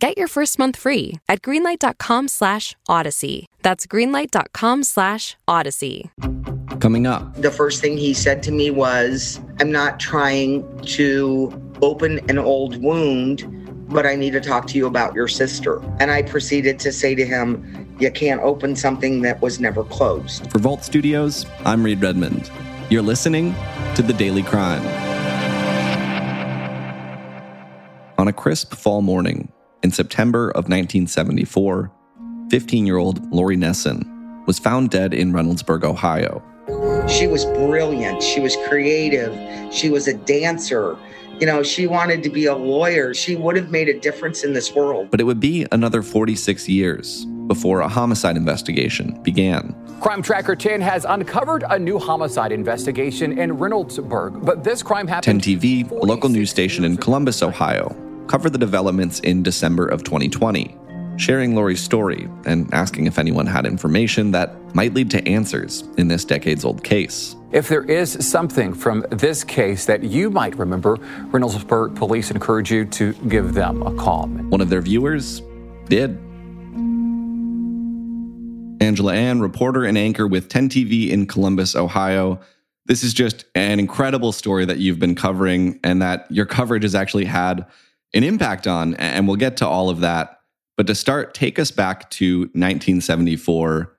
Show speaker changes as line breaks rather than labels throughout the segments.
Get your first month free at greenlight.com slash odyssey. That's greenlight.com slash odyssey.
Coming up.
The first thing he said to me was, I'm not trying to open an old wound, but I need to talk to you about your sister. And I proceeded to say to him, You can't open something that was never closed.
For Vault Studios, I'm Reed Redmond. You're listening to The Daily Crime. On a crisp fall morning, in September of 1974, 15 year old Lori Nesson was found dead in Reynoldsburg, Ohio.
She was brilliant. She was creative. She was a dancer. You know, she wanted to be a lawyer. She would have made a difference in this world.
But it would be another 46 years before a homicide investigation began.
Crime Tracker 10 has uncovered a new homicide investigation in Reynoldsburg, but this crime happened.
10 TV, a local news station in Columbus, Ohio, covered the developments in December of 2020, sharing Lori's story and asking if anyone had information that might lead to answers in this decades old case.
If there is something from this case that you might remember, Reynoldsburg police encourage you to give them a call.
One of their viewers did. Angela An, reporter and anchor with 10 TV in Columbus, Ohio. This is just an incredible story that you've been covering and that your coverage has actually had an impact on. And we'll get to all of that. But to start, take us back to 1974.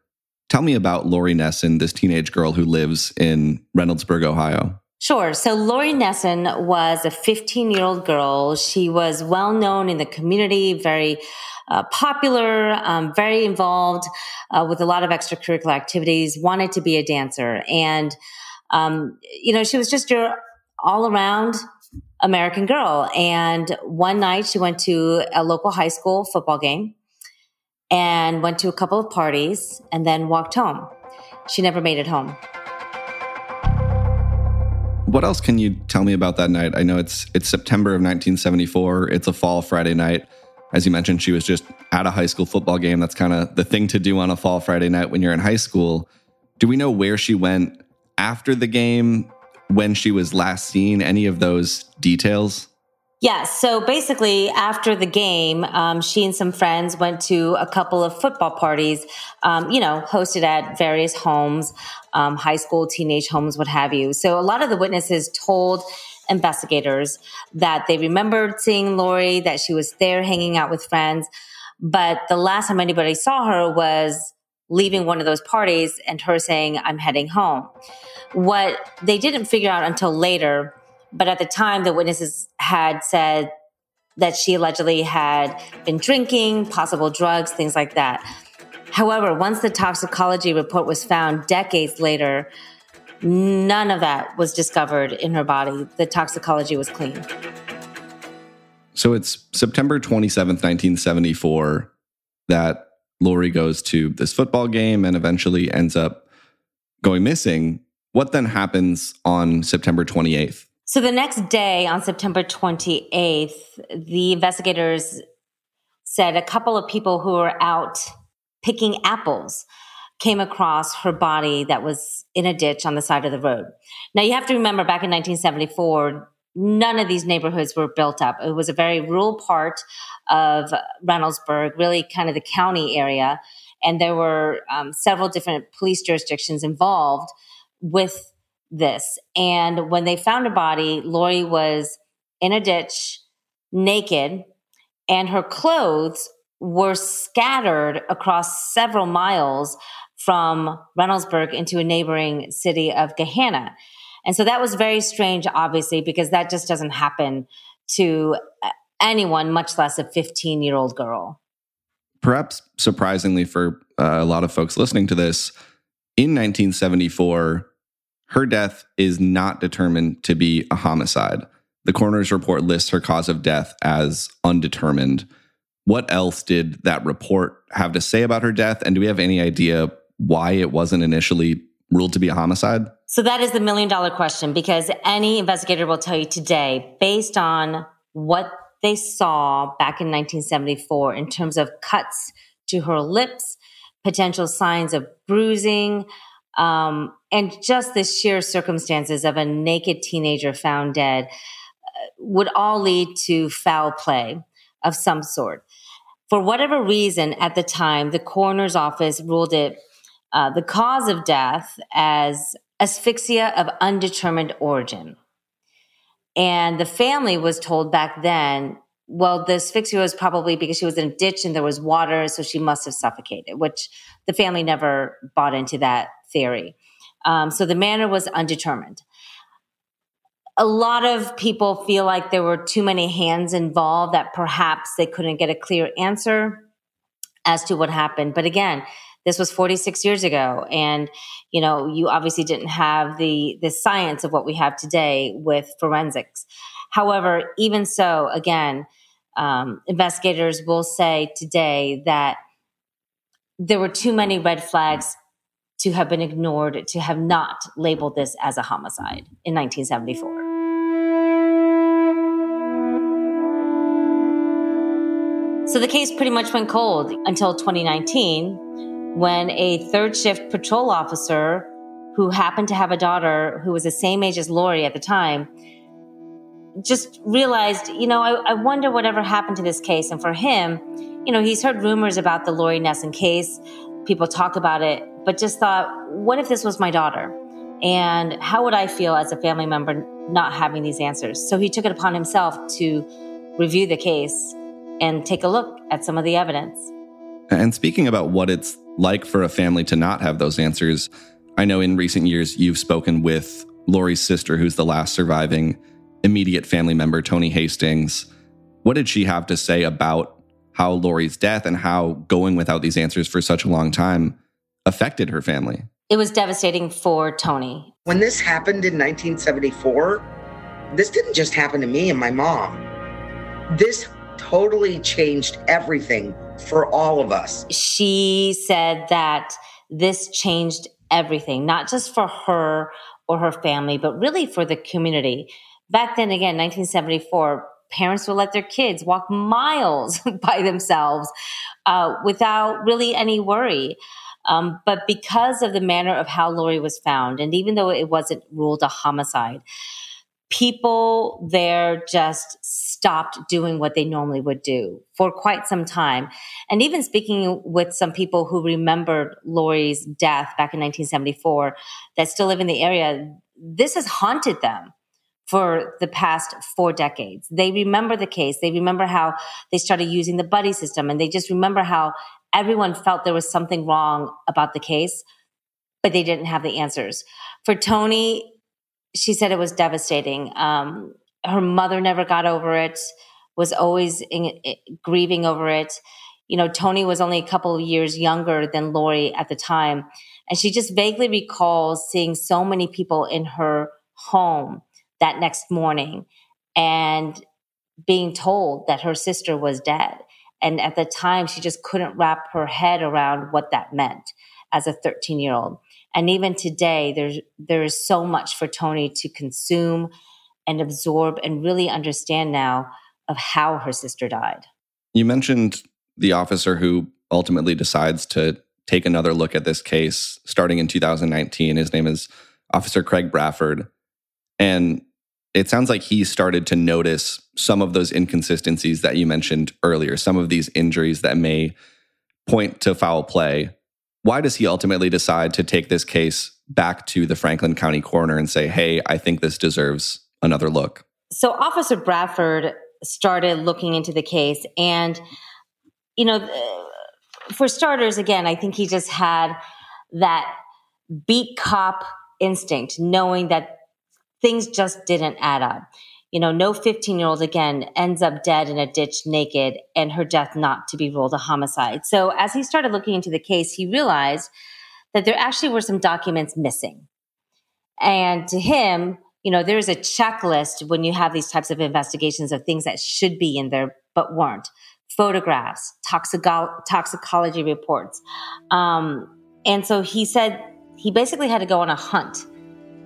Tell me about Lori Nesson, this teenage girl who lives in Reynoldsburg, Ohio.
Sure. So Lori Nesson was a 15 year old girl. She was well known in the community, very uh, popular, um, very involved uh, with a lot of extracurricular activities, wanted to be a dancer. And, um, you know, she was just your all around American girl. And one night she went to a local high school football game and went to a couple of parties and then walked home. She never made it home.
What else can you tell me about that night? I know it's it's September of 1974. It's a fall Friday night. As you mentioned, she was just at a high school football game. That's kind of the thing to do on a fall Friday night when you're in high school. Do we know where she went after the game? When she was last seen? Any of those details?
Yes. So basically, after the game, um, she and some friends went to a couple of football parties, um, you know, hosted at various homes, um, high school, teenage homes, what have you. So a lot of the witnesses told investigators that they remembered seeing Lori, that she was there hanging out with friends. But the last time anybody saw her was leaving one of those parties and her saying, I'm heading home. What they didn't figure out until later, but at the time, the witnesses had said that she allegedly had been drinking, possible drugs, things like that. However, once the toxicology report was found decades later, none of that was discovered in her body. The toxicology was clean.
So it's September 27th, 1974, that Lori goes to this football game and eventually ends up going missing. What then happens on September 28th?
So the next day, on September 28th, the investigators said a couple of people who were out picking apples came across her body that was in a ditch on the side of the road. Now, you have to remember back in 1974, none of these neighborhoods were built up. It was a very rural part of Reynoldsburg, really kind of the county area. And there were um, several different police jurisdictions involved with this. And when they found a body, Lori was in a ditch, naked, and her clothes were scattered across several miles from Reynoldsburg into a neighboring city of Gahanna. And so that was very strange, obviously, because that just doesn't happen to anyone, much less a 15 year old girl.
Perhaps surprisingly for uh, a lot of folks listening to this, in 1974, her death is not determined to be a homicide. The coroner's report lists her cause of death as undetermined. What else did that report have to say about her death? And do we have any idea why it wasn't initially ruled to be a homicide?
So that is the million dollar question because any investigator will tell you today, based on what they saw back in 1974 in terms of cuts to her lips, potential signs of bruising, um, and just the sheer circumstances of a naked teenager found dead uh, would all lead to foul play of some sort. For whatever reason, at the time, the coroner's office ruled it uh, the cause of death as asphyxia of undetermined origin. And the family was told back then, well, the asphyxia was probably because she was in a ditch and there was water, so she must have suffocated, which the family never bought into that theory. Um, so the manner was undetermined. A lot of people feel like there were too many hands involved, that perhaps they couldn't get a clear answer as to what happened. But again, this was 46 years ago and you know you obviously didn't have the the science of what we have today with forensics. However even so again um, investigators will say today that there were too many red flags to have been ignored to have not labeled this as a homicide in 1974 So the case pretty much went cold until 2019 when a third shift patrol officer who happened to have a daughter who was the same age as Lori at the time just realized, you know, I, I wonder whatever happened to this case. And for him, you know, he's heard rumors about the Lori Nesson case. People talk about it, but just thought, what if this was my daughter? And how would I feel as a family member not having these answers? So he took it upon himself to review the case and take a look at some of the evidence.
And speaking about what it's like for a family to not have those answers, I know in recent years you've spoken with Lori's sister, who's the last surviving immediate family member, Tony Hastings. What did she have to say about how Lori's death and how going without these answers for such a long time affected her family?
It was devastating for Tony.
When this happened in 1974, this didn't just happen to me and my mom. This totally changed everything for all of us.
She said that this changed everything, not just for her or her family, but really for the community. Back then, again, 1974, parents would let their kids walk miles by themselves uh, without really any worry. Um, but because of the manner of how Lori was found, and even though it wasn't ruled a homicide, people there just stopped doing what they normally would do for quite some time. And even speaking with some people who remembered Lori's death back in 1974 that still live in the area, this has haunted them for the past four decades. They remember the case. They remember how they started using the buddy system and they just remember how everyone felt there was something wrong about the case, but they didn't have the answers. For Tony, she said it was devastating. Um, her mother never got over it, was always in, in, grieving over it. You know, Tony was only a couple of years younger than Lori at the time. And she just vaguely recalls seeing so many people in her home that next morning and being told that her sister was dead. And at the time, she just couldn't wrap her head around what that meant as a 13 year old. And even today, there's there is so much for Tony to consume and absorb and really understand now of how her sister died.
You mentioned the officer who ultimately decides to take another look at this case starting in 2019. His name is Officer Craig Bradford. And it sounds like he started to notice some of those inconsistencies that you mentioned earlier, some of these injuries that may point to foul play why does he ultimately decide to take this case back to the Franklin County coroner and say, hey, I think this deserves another look?
So, Officer Bradford started looking into the case. And, you know, for starters, again, I think he just had that beat cop instinct, knowing that things just didn't add up you know, no 15 year old again ends up dead in a ditch naked and her death not to be ruled a homicide. So as he started looking into the case, he realized that there actually were some documents missing. And to him, you know, there's a checklist when you have these types of investigations of things that should be in there but weren't photographs, toxico- toxicology reports. Um, and so he said he basically had to go on a hunt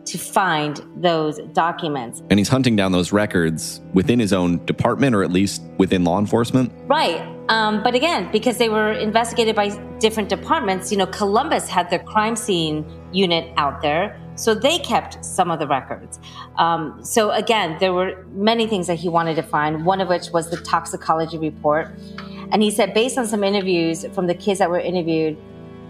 to find those documents.
And he's hunting down those records within his own department or at least within law enforcement?
Right. Um, but again, because they were investigated by different departments, you know, Columbus had their crime scene unit out there. So they kept some of the records. Um, so again, there were many things that he wanted to find, one of which was the toxicology report. And he said, based on some interviews from the kids that were interviewed,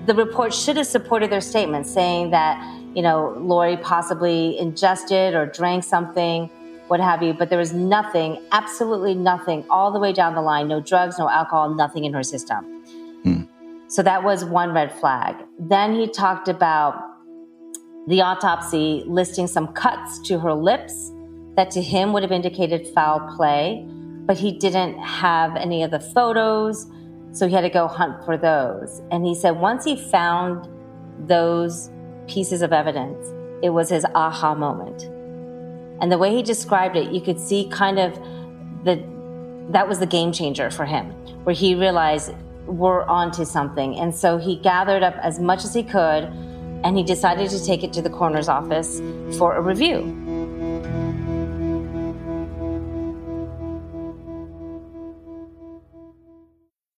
the report should have supported their statement saying that you know, Lori possibly ingested or drank something, what have you, but there was nothing, absolutely nothing, all the way down the line no drugs, no alcohol, nothing in her system. Hmm. So that was one red flag. Then he talked about the autopsy listing some cuts to her lips that to him would have indicated foul play, but he didn't have any of the photos, so he had to go hunt for those. And he said once he found those pieces of evidence. It was his aha moment. And the way he described it, you could see kind of the that was the game changer for him, where he realized we're onto something. And so he gathered up as much as he could and he decided to take it to the coroner's office for a review.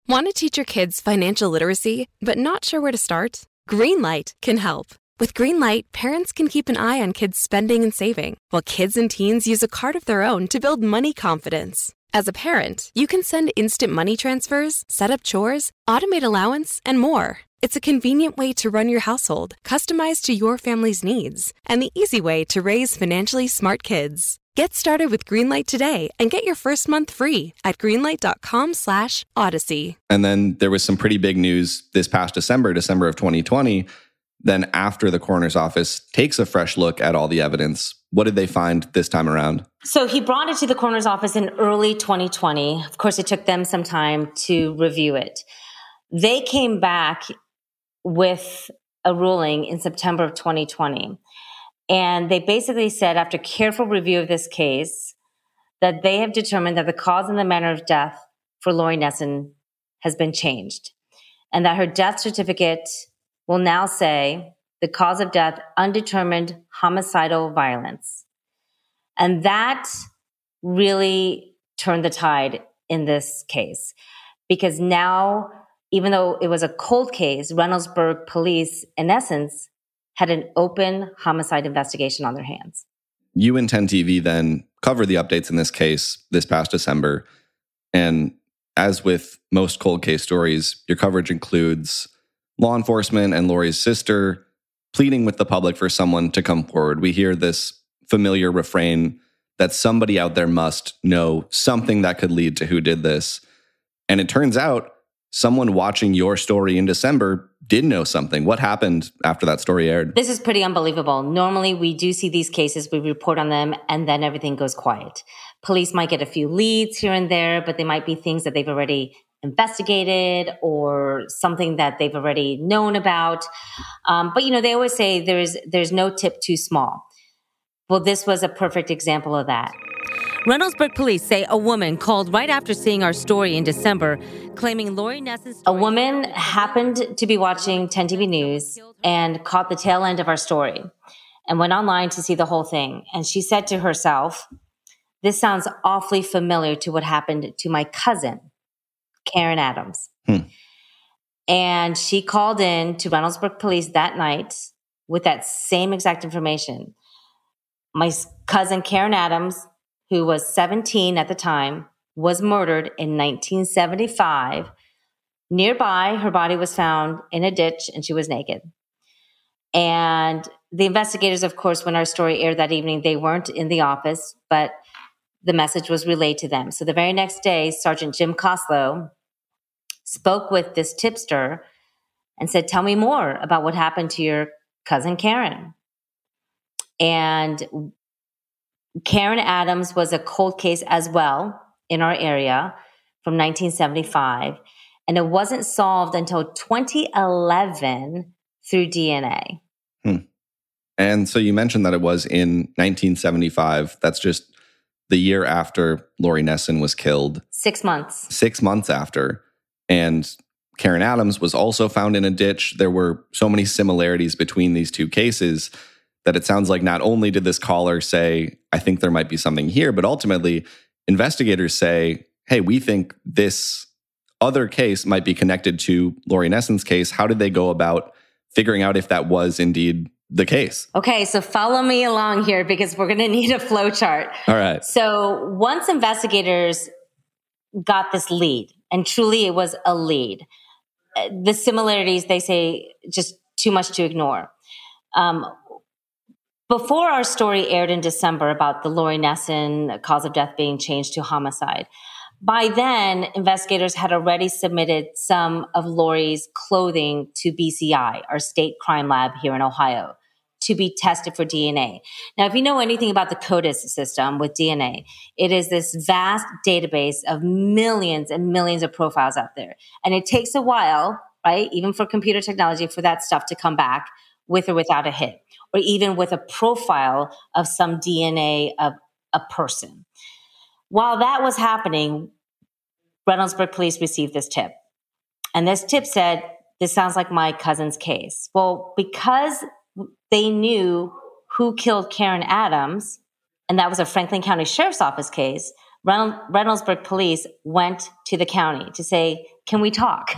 Want to teach your kids financial literacy, but not sure where to start? Greenlight can help. With Greenlight, parents can keep an eye on kids' spending and saving, while kids and teens use a card of their own to build money confidence. As a parent, you can send instant money transfers, set up chores, automate allowance, and more. It's a convenient way to run your household, customized to your family's needs, and the easy way to raise financially smart kids. Get started with Greenlight today and get your first month free at greenlight.com/odyssey.
And then there was some pretty big news this past December, December of 2020 then, after the coroner's office takes a fresh look at all the evidence, what did they find this time around?
So he brought it to the coroner's office in early 2020. Of course, it took them some time to review it. They came back with a ruling in September of 2020. And they basically said, after careful review of this case, that they have determined that the cause and the manner of death for Lori Nesson has been changed, and that her death certificate will now say the cause of death undetermined homicidal violence. And that really turned the tide in this case because now, even though it was a cold case, Reynoldsburg police, in essence, had an open homicide investigation on their hands.
You and 10 TV then covered the updates in this case this past December. And as with most cold case stories, your coverage includes law enforcement and Lori's sister pleading with the public for someone to come forward. We hear this familiar refrain that somebody out there must know something that could lead to who did this. And it turns out someone watching your story in December did know something. What happened after that story aired?
This is pretty unbelievable. Normally, we do see these cases, we report on them, and then everything goes quiet. Police might get a few leads here and there, but they might be things that they've already investigated or something that they've already known about. Um, but you know, they always say there's there's no tip too small. Well, this was a perfect example of that. Reynoldsburg police say a woman called right after seeing our story in December, claiming Lori Nesson's. A woman happened to be watching 10 TV News and caught the tail end of our story and went online to see the whole thing. And she said to herself, This sounds awfully familiar to what happened to my cousin Karen Adams. Hmm. And she called in to Reynoldsburg Police that night with that same exact information. My cousin Karen Adams, who was 17 at the time, was murdered in 1975. Nearby, her body was found in a ditch and she was naked. And the investigators, of course, when our story aired that evening, they weren't in the office, but the message was relayed to them. So the very next day, Sergeant Jim Coslow spoke with this tipster and said, Tell me more about what happened to your cousin Karen. And Karen Adams was a cold case as well in our area from 1975. And it wasn't solved until 2011 through DNA. Hmm.
And so you mentioned that it was in 1975. That's just the year after Lori Nesson was killed.
Six months.
Six months after. And Karen Adams was also found in a ditch. There were so many similarities between these two cases that it sounds like not only did this caller say, I think there might be something here, but ultimately investigators say, hey, we think this other case might be connected to Lori Nesson's case. How did they go about figuring out if that was indeed the case?
Okay, so follow me along here because we're going to need a flow chart.
All right.
So once investigators got this lead, and truly it was a lead, uh, the similarities they say just too much to ignore. Um, before our story aired in December about the Lori Nesson cause of death being changed to homicide, by then, investigators had already submitted some of Lori's clothing to BCI, our state crime lab here in Ohio, to be tested for DNA. Now, if you know anything about the CODIS system with DNA, it is this vast database of millions and millions of profiles out there. And it takes a while, right, even for computer technology, for that stuff to come back with or without a hit, or even with a profile of some DNA of a person. While that was happening, Reynoldsburg police received this tip. And this tip said, This sounds like my cousin's case. Well, because they knew who killed Karen Adams, and that was a Franklin County Sheriff's Office case, Reynoldsburg police went to the county to say, Can we talk?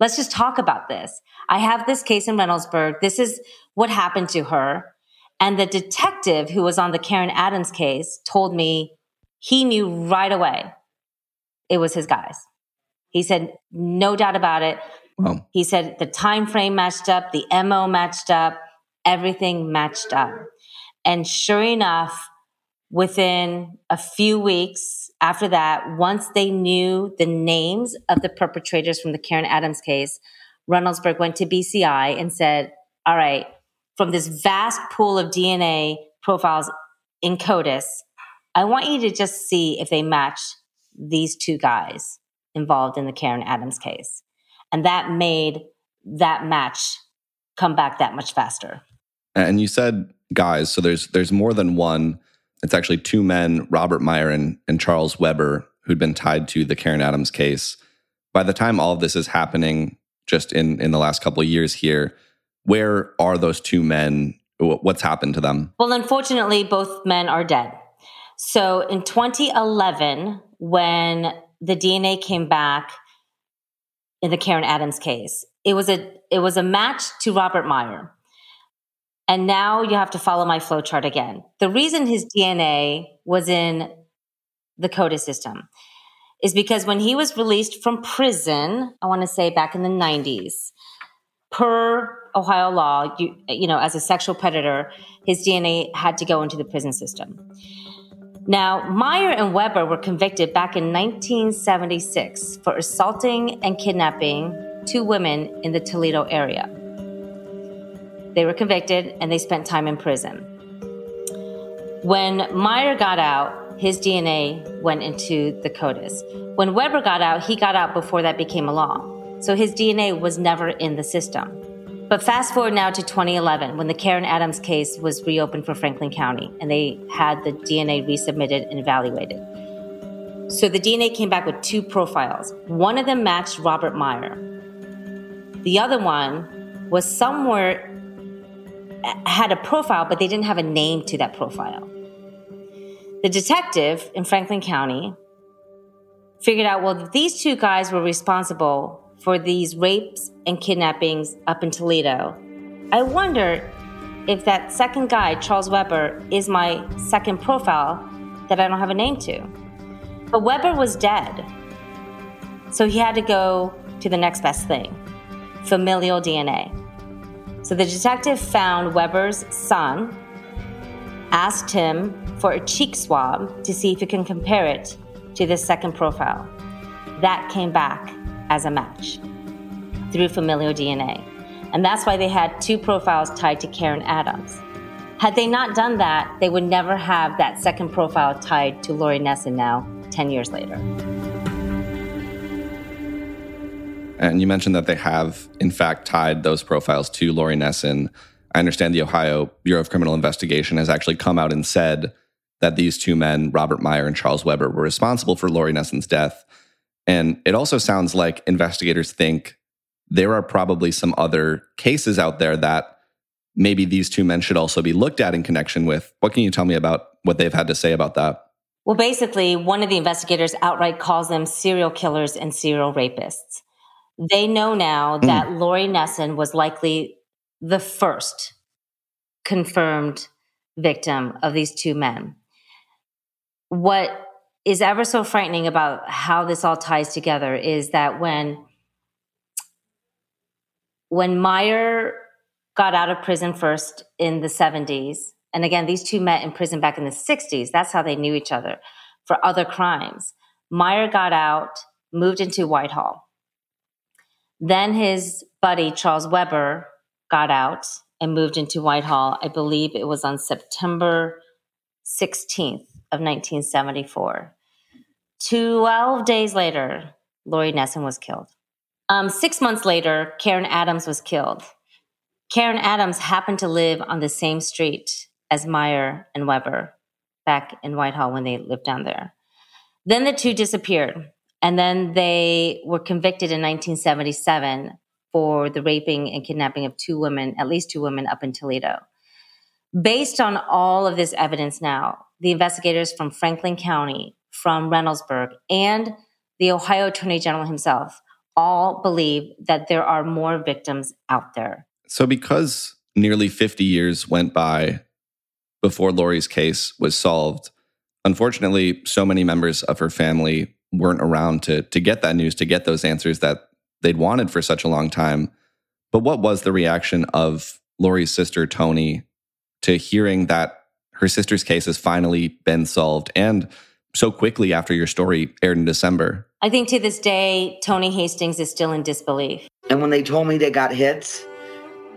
Let's just talk about this. I have this case in Reynoldsburg. This is what happened to her. And the detective who was on the Karen Adams case told me he knew right away it was his guys. He said, no doubt about it. Wow. He said the time frame matched up, the MO matched up, everything matched up. And sure enough, within a few weeks after that, once they knew the names of the perpetrators from the Karen Adams case, Reynoldsburg went to BCI and said, All right, from this vast pool of DNA profiles in CODIS, I want you to just see if they match these two guys involved in the Karen Adams case. And that made that match come back that much faster.
And you said guys, so there's there's more than one. It's actually two men, Robert Meyer and, and Charles Weber, who'd been tied to the Karen Adams case. By the time all of this is happening, just in in the last couple of years here, where are those two men? What's happened to them?
Well, unfortunately, both men are dead. So in 2011, when the DNA came back in the Karen Adams case, it was a it was a match to Robert Meyer. And now you have to follow my flowchart again. The reason his DNA was in the CODIS system is because when he was released from prison, I want to say back in the 90s, per Ohio law, you, you know, as a sexual predator, his DNA had to go into the prison system. Now, Meyer and Weber were convicted back in 1976 for assaulting and kidnapping two women in the Toledo area. They were convicted and they spent time in prison. When Meyer got out, his DNA went into the CODIS. When Weber got out, he got out before that became a law. So his DNA was never in the system. But fast forward now to 2011 when the Karen Adams case was reopened for Franklin County and they had the DNA resubmitted and evaluated. So the DNA came back with two profiles. One of them matched Robert Meyer. The other one was somewhere had a profile, but they didn't have a name to that profile. The detective in Franklin County figured out well, these two guys were responsible for these rapes and kidnappings up in Toledo. I wonder if that second guy, Charles Weber, is my second profile that I don't have a name to. But Weber was dead. So he had to go to the next best thing familial DNA. So the detective found Weber's son, asked him for a cheek swab to see if he can compare it to this second profile. That came back as a match through familial DNA. And that's why they had two profiles tied to Karen Adams. Had they not done that, they would never have that second profile tied to Lori Nesson now, 10 years later.
And you mentioned that they have, in fact, tied those profiles to Lori Nesson. I understand the Ohio Bureau of Criminal Investigation has actually come out and said that these two men, Robert Meyer and Charles Weber, were responsible for Lori Nesson's death. And it also sounds like investigators think there are probably some other cases out there that maybe these two men should also be looked at in connection with. What can you tell me about what they've had to say about that?
Well, basically, one of the investigators outright calls them serial killers and serial rapists. They know now hmm. that mm. Lori Nesson was likely the first confirmed victim of these two men. What is ever so frightening about how this all ties together is that when when Meyer got out of prison first in the 70s, and again, these two met in prison back in the 60s. That's how they knew each other for other crimes. Meyer got out, moved into Whitehall. Then his buddy, Charles Weber, got out and moved into Whitehall. I believe it was on September 16th of 1974. 12 days later, Lori Nesson was killed. Um, six months later, Karen Adams was killed. Karen Adams happened to live on the same street as Meyer and Weber back in Whitehall when they lived down there. Then the two disappeared, and then they were convicted in 1977 for the raping and kidnapping of two women, at least two women up in Toledo. Based on all of this evidence now, the investigators from Franklin County, from Reynoldsburg, and the Ohio Attorney General himself all believe that there are more victims out there.
So, because nearly 50 years went by before Lori's case was solved, unfortunately, so many members of her family weren't around to, to get that news, to get those answers that they'd wanted for such a long time. But what was the reaction of Lori's sister, Tony to hearing that her sister's case has finally been solved and so quickly after your story aired in December?
I think to this day, Tony Hastings is still in disbelief.
And when they told me they got hits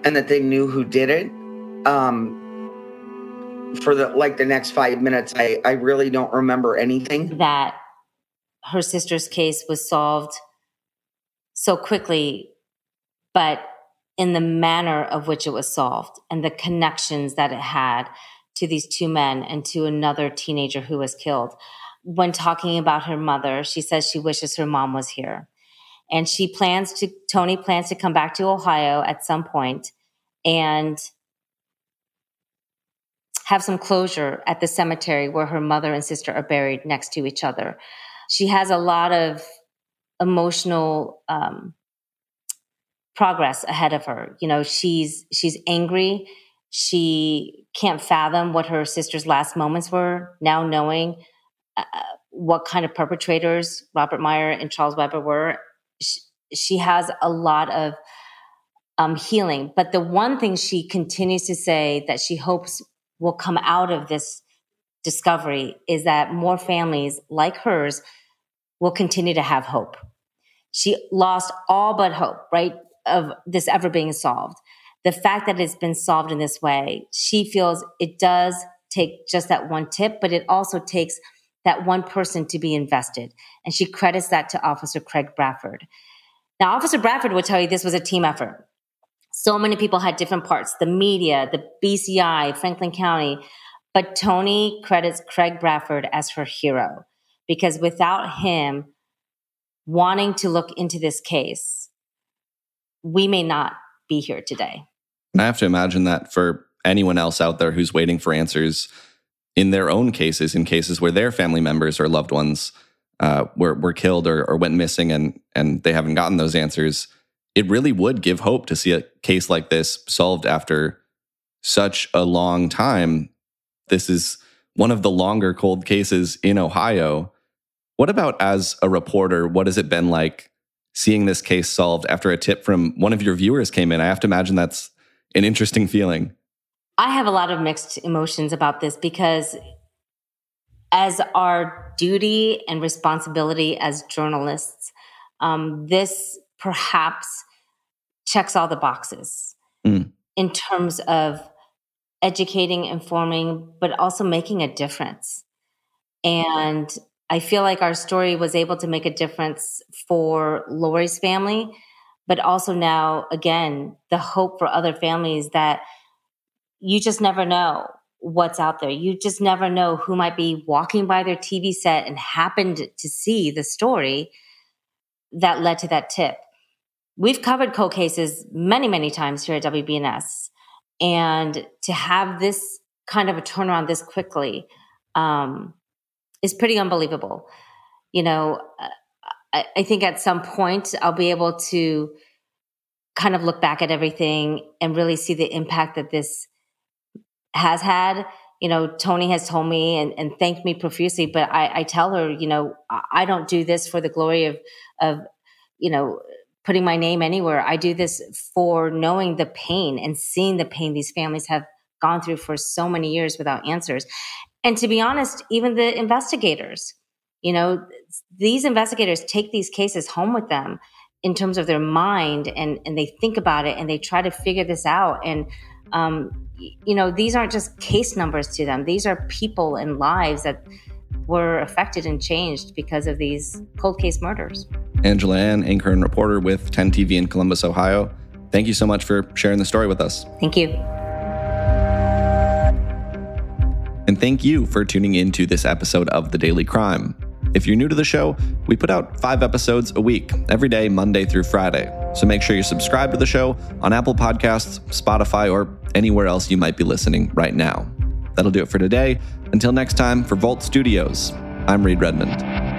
and that they knew who did it, um, for the like the next five minutes, I, I really don't remember anything.
That her sister's case was solved so quickly, but in the manner of which it was solved and the connections that it had to these two men and to another teenager who was killed. When talking about her mother, she says she wishes her mom was here. And she plans to, Tony plans to come back to Ohio at some point and have some closure at the cemetery where her mother and sister are buried next to each other. She has a lot of emotional um, progress ahead of her. You know, she's she's angry. She can't fathom what her sister's last moments were. Now knowing uh, what kind of perpetrators Robert Meyer and Charles Weber were, she, she has a lot of um, healing. But the one thing she continues to say that she hopes will come out of this discovery is that more families like hers will continue to have hope. She lost all but hope, right, of this ever being solved. The fact that it's been solved in this way, she feels it does take just that one tip, but it also takes that one person to be invested. And she credits that to Officer Craig Bradford. Now, Officer Bradford would tell you this was a team effort. So many people had different parts the media, the BCI, Franklin County. But Tony credits Craig Bradford as her hero because without him, wanting to look into this case, we may not be here today.
I have to imagine that for anyone else out there who's waiting for answers in their own cases, in cases where their family members or loved ones uh, were, were killed or, or went missing and, and they haven't gotten those answers, it really would give hope to see a case like this solved after such a long time. This is one of the longer cold cases in Ohio. What about as a reporter? What has it been like seeing this case solved after a tip from one of your viewers came in? I have to imagine that's an interesting feeling.
I have a lot of mixed emotions about this because, as our duty and responsibility as journalists, um, this perhaps checks all the boxes mm. in terms of educating, informing, but also making a difference. And I feel like our story was able to make a difference for Lori's family, but also now, again, the hope for other families that you just never know what's out there. You just never know who might be walking by their TV set and happened to see the story that led to that tip. we've covered cold cases many, many times here at WBNS. And to have this kind of a turnaround this quickly um, is pretty unbelievable. You know, I, I think at some point I'll be able to kind of look back at everything and really see the impact that this has had. You know, Tony has told me and, and thanked me profusely, but I, I tell her, you know, I don't do this for the glory of, of, you know, putting my name anywhere. I do this for knowing the pain and seeing the pain these families have gone through for so many years without answers. And to be honest, even the investigators, you know, these investigators take these cases home with them in terms of their mind and, and they think about it and they try to figure this out. And, um, you know, these aren't just case numbers to them, these are people and lives that were affected and changed because of these cold case murders.
Angela An, anchor and reporter with 10 TV in Columbus, Ohio. Thank you so much for sharing the story with us.
Thank you.
And thank you for tuning in to this episode of The Daily Crime. If you're new to the show, we put out five episodes a week, every day, Monday through Friday. So make sure you subscribe to the show on Apple Podcasts, Spotify, or anywhere else you might be listening right now. That'll do it for today. Until next time, for Vault Studios, I'm Reed Redmond.